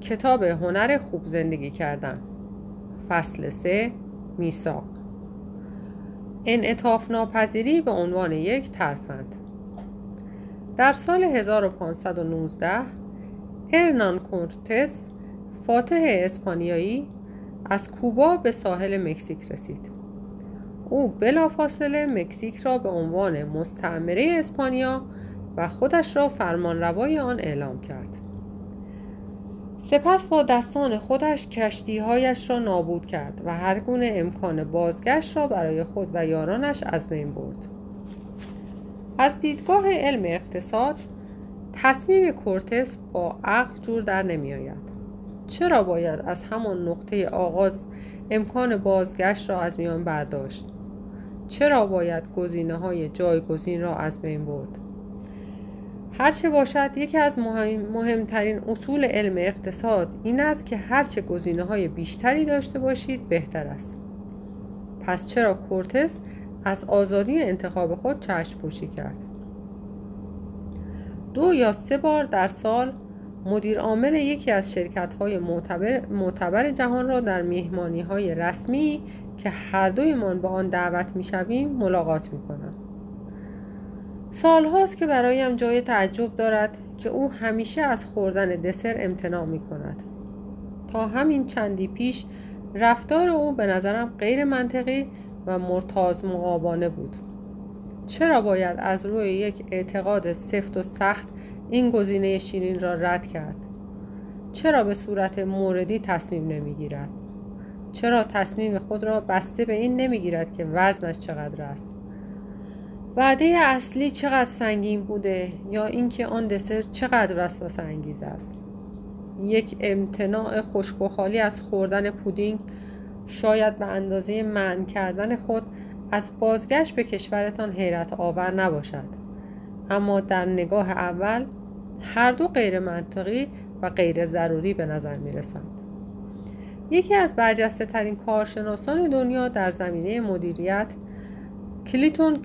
کتاب هنر خوب زندگی کردن. فصل سه میساق انعطاف ناپذیری به عنوان یک ترفند. در سال 1519 ارنان کورتس فاتح اسپانیایی از کوبا به ساحل مکزیک رسید. او بلافاصله مکزیک را به عنوان مستعمره اسپانیا و خودش را فرمانروای آن اعلام کرد. سپس با دستان خودش کشتیهایش را نابود کرد و هر گونه امکان بازگشت را برای خود و یارانش از بین برد. از دیدگاه علم اقتصاد تصمیم کورتس با عقل جور در نمی آید چرا باید از همان نقطه آغاز امکان بازگشت را از میان برداشت؟ چرا باید گزینه های جایگزین را از بین برد؟ هرچه باشد یکی از مهمترین اصول علم اقتصاد این است که هرچه گزینه های بیشتری داشته باشید بهتر است. پس چرا کورتس از آزادی انتخاب خود چشم پوشی کرد؟ دو یا سه بار در سال مدیر عامل یکی از شرکت های معتبر, معتبر جهان را در مهمانی های رسمی که هر دویمان با آن دعوت می شویم ملاقات می کنم سال هاست که برایم جای تعجب دارد که او همیشه از خوردن دسر امتناع می کند تا همین چندی پیش رفتار او به نظرم غیر منطقی و مرتاز مقابانه بود. چرا باید از روی یک اعتقاد سفت و سخت این گزینه شیرین را رد کرد؟ چرا به صورت موردی تصمیم نمی‌گیرد؟ چرا تصمیم خود را بسته به این نمی‌گیرد که وزنش چقدر است؟ وعده اصلی چقدر سنگین بوده یا اینکه آن دسر چقدر وسوسه انگیز است یک امتناع خشک خالی از خوردن پودینگ شاید به اندازه من کردن خود از بازگشت به کشورتان حیرت آور نباشد اما در نگاه اول هر دو غیر منطقی و غیر ضروری به نظر می رسند. یکی از برجسته ترین کارشناسان دنیا در زمینه مدیریت کلیتون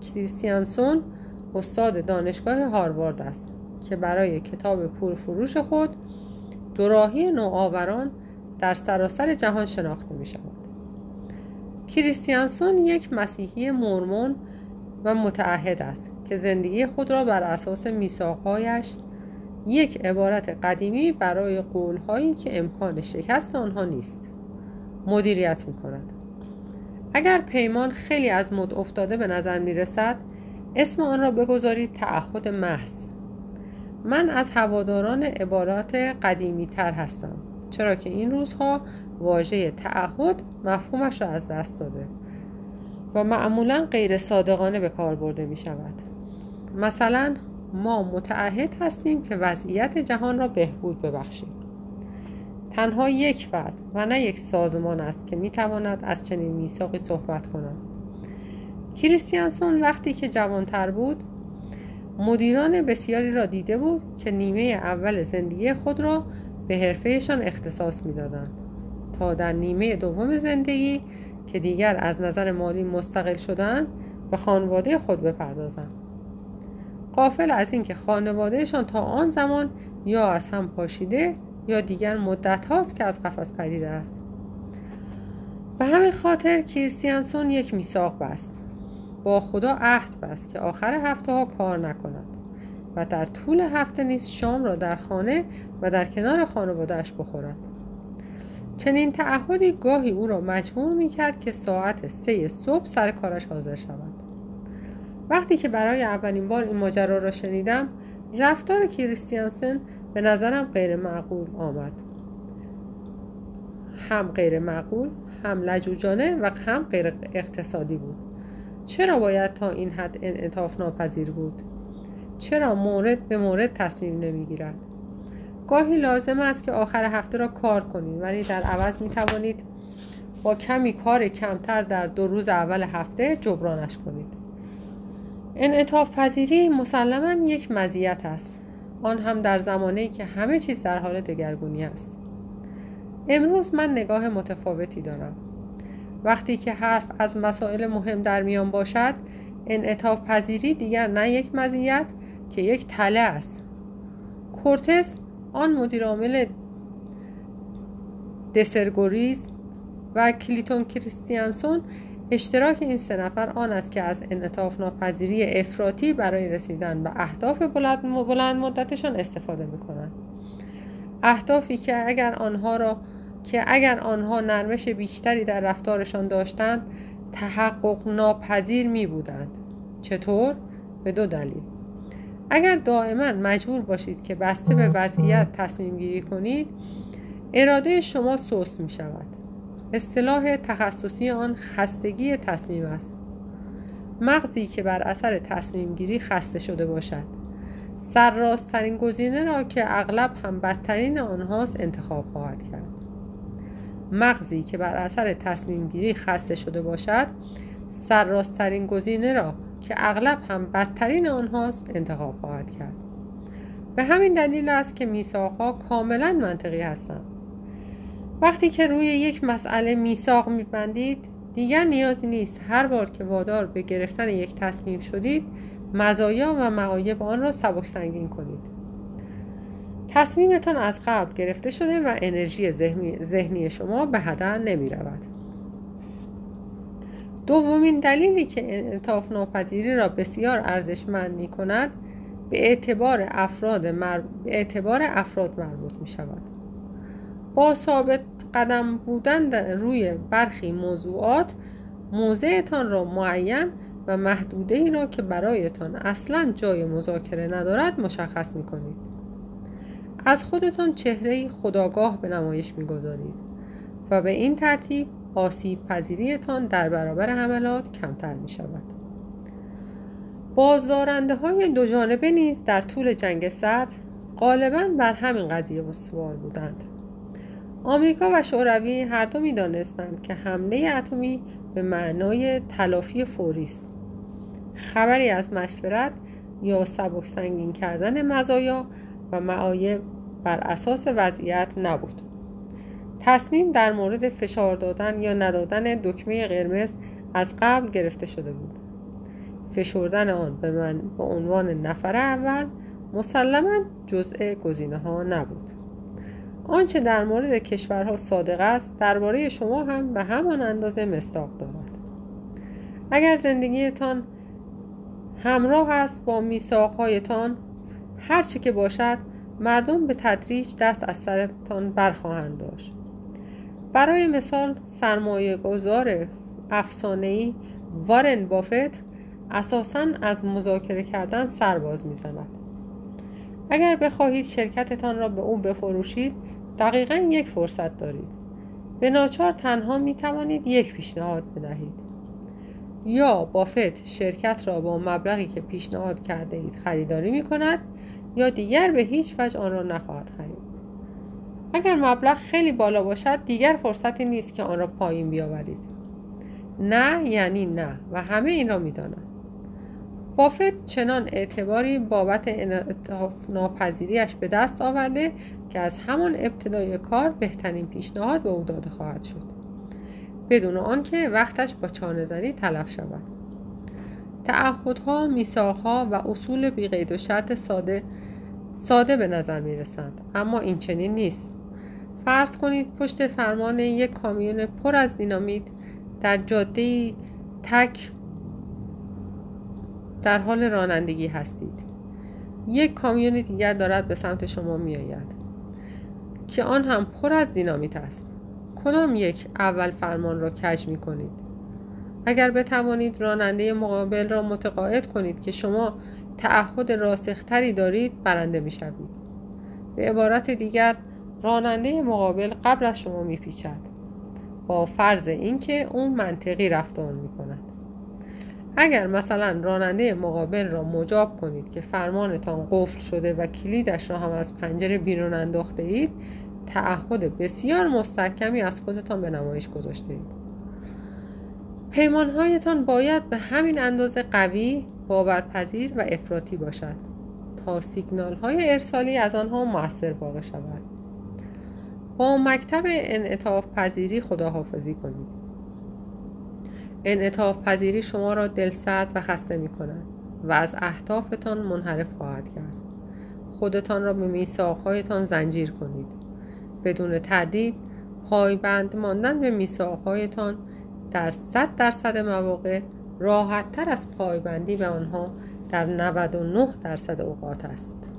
کریستیانسون استاد دانشگاه هاروارد است که برای کتاب پرفروش خود دوراهی نوآوران در سراسر جهان شناخته می شود. کریستیانسون یک مسیحی مرمون و متعهد است که زندگی خود را بر اساس میثاقهایش یک عبارت قدیمی برای قولهایی که امکان شکست آنها نیست مدیریت می کند اگر پیمان خیلی از مد افتاده به نظر می رسد اسم آن را بگذارید تعهد محض. من از هواداران عبارات قدیمی تر هستم چرا که این روزها واژه تعهد مفهومش را از دست داده و معمولا غیر صادقانه به کار برده می شود مثلا ما متعهد هستیم که وضعیت جهان را بهبود ببخشیم. تنها یک فرد و نه یک سازمان است که می‌تواند از چنین میثاقی صحبت کند. کریستیانسون وقتی که جوانتر بود مدیران بسیاری را دیده بود که نیمه اول زندگی خود را به حرفهشان اختصاص می‌دادند تا در نیمه دوم زندگی که دیگر از نظر مالی مستقل شدند به خانواده خود بپردازند. قافل از اینکه خانوادهشان تا آن زمان یا از هم پاشیده یا دیگر مدت هاست که از قفس پریده است. به همین خاطر کریستیانسون یک میثاق بست. با خدا عهد بست که آخر هفته ها کار نکند و در طول هفته نیز شام را در خانه و در کنار خانوادهش بخورد. چنین تعهدی گاهی او را مجبور می کرد که ساعت سه صبح سر کارش حاضر شود. وقتی که برای اولین بار این ماجرا را شنیدم رفتار کریستیانسن به نظرم غیر معقول آمد. هم غیر معقول هم لجوجانه و هم غیر اقتصادی بود. چرا باید تا این حد انعطاف ناپذیر بود؟ چرا مورد به مورد تصمیم نمی‌گیرد؟ گاهی لازم است که آخر هفته را کار کنید ولی در عوض می توانید با کمی کار کمتر در دو روز اول هفته جبرانش کنید. انعطاف پذیری مسلما یک مزیت است. آن هم در زمانی که همه چیز در حال دگرگونی است. امروز من نگاه متفاوتی دارم. وقتی که حرف از مسائل مهم در میان باشد انعطاف پذیری دیگر نه یک مزیت که یک تله است. کورتس آن مدیرعامل دسرگوریز و کلیتون کریستیانسون اشتراک این سه نفر آن است که از انعطاف ناپذیری افراطی برای رسیدن به اهداف بلند مدتشان استفاده می‌کنند. اهدافی که اگر آنها را که اگر آنها نرمش بیشتری در رفتارشان داشتند تحقق ناپذیر می بودند چطور؟ به دو دلیل. اگر دائما مجبور باشید که بسته به وضعیت تصمیم گیری کنید اراده شما سوس می شود اصطلاح تخصصی آن خستگی تصمیم است. مغزی که بر اثر تصمیم گیری خسته شده باشد. سرراستترین گزینه را که اغلب هم بدترین آنهاست انتخاب خواهد کرد. مغزی که بر اثر تصمیم گیری خسته شده باشد سرراستترین گزینه را که اغلب هم بدترین آنهاست انتخاب خواهد کرد. به همین دلیل است که میساقها کاملا منطقی هستند. وقتی که روی یک مسئله میساق میبندید دیگر نیازی نیست هر بار که وادار به گرفتن یک تصمیم شدید مزایا و معایب آن را سبک سنگین کنید تصمیمتان از قبل گرفته شده و انرژی ذهنی شما به هدر نمی رود. دومین دلیلی که انعطاف ناپذیری را بسیار ارزشمند می کند به اعتبار افراد, مر... به اعتبار افراد مربوط می شود. با ثابت قدم بودن روی برخی موضوعات موضعتان را معین و محدوده ای را که برایتان اصلا جای مذاکره ندارد مشخص می کنید. از خودتان چهره خداگاه به نمایش می‌گذارید و به این ترتیب آسیب پذیریتان در برابر حملات کمتر می شود. بازدارنده های دو جانبه نیز در طول جنگ سرد غالبا بر همین قضیه سوال بودند. آمریکا و شوروی هر دو می دانستند که حمله اتمی به معنای تلافی فوری است. خبری از مشورت یا سبک سنگین کردن مزایا و معایب بر اساس وضعیت نبود. تصمیم در مورد فشار دادن یا ندادن دکمه قرمز از قبل گرفته شده بود. فشردن آن به من به عنوان نفر اول مسلما جزء گزینه ها نبود. آنچه در مورد کشورها صادق است درباره شما هم به همان اندازه مستاق دارد. اگر زندگیتان همراه است با میثاقهایتان هر چه که باشد مردم به تدریج دست از سرتان برخواهند داشت. برای مثال سرمایه گذار افسانه‌ای وارن بافت اساسا از مذاکره کردن سرباز می‌زند. اگر بخواهید شرکتتان را به او بفروشید دقیقا یک فرصت دارید. به ناچار تنها می توانید یک پیشنهاد بدهید. یا بافت شرکت را با مبلغی که پیشنهاد کرده اید خریداری می کند یا دیگر به هیچ وجه آن را نخواهد خرید. اگر مبلغ خیلی بالا باشد دیگر فرصتی نیست که آن را پایین بیاورید. نه یعنی نه و همه این را می‌دانند بافت چنان اعتباری بابت انعطاف ناپذیریش به دست آورده که از همان ابتدای کار بهترین پیشنهاد به او داده خواهد شد. بدون آنکه وقتش با چانه زنی تلف شود. تعهدها میثاقها و اصول بیقید و شرط ساده ساده به نظر می رسند اما این چنین نیست. فرض کنید پشت فرمان یک کامیون پر از دینامیت در جاده تک در حال رانندگی هستید. یک کامیون دیگر دارد به سمت شما می آید که آن هم پر از دینامیت است. کدام یک اول فرمان را کج می کنید اگر بتوانید راننده مقابل را متقاعد کنید که شما تعهد راسختری دارید برنده می شوید. به عبارت دیگر راننده مقابل قبل از شما می پیچد با فرض اینکه اون منطقی رفتار می کند اگر مثلا راننده مقابل را مجاب کنید که فرمانتان قفل شده و کلیدش را هم از پنجره بیرون انداخته اید تعهد بسیار مستحکمی از خودتان به نمایش گذاشته اید. پیمانهایتان باید به همین اندازه قوی باورپذیر و افراطی باشد تا سیگنال های ارسالی از آنها موثر واقع شود. با مکتب انعطاف پذیری خداحافظی کنید. انعطاف پذیری شما را دلسرد و خسته می کند و از اهدافتان منحرف خواهد کرد. خودتان را به میثاقهایتان زنجیر کنید. بدون تردید پایبند ماندن به میثاقهایتان در صد درصد مواقع راحت تر از پایبندی به آنها در 99 درصد اوقات است.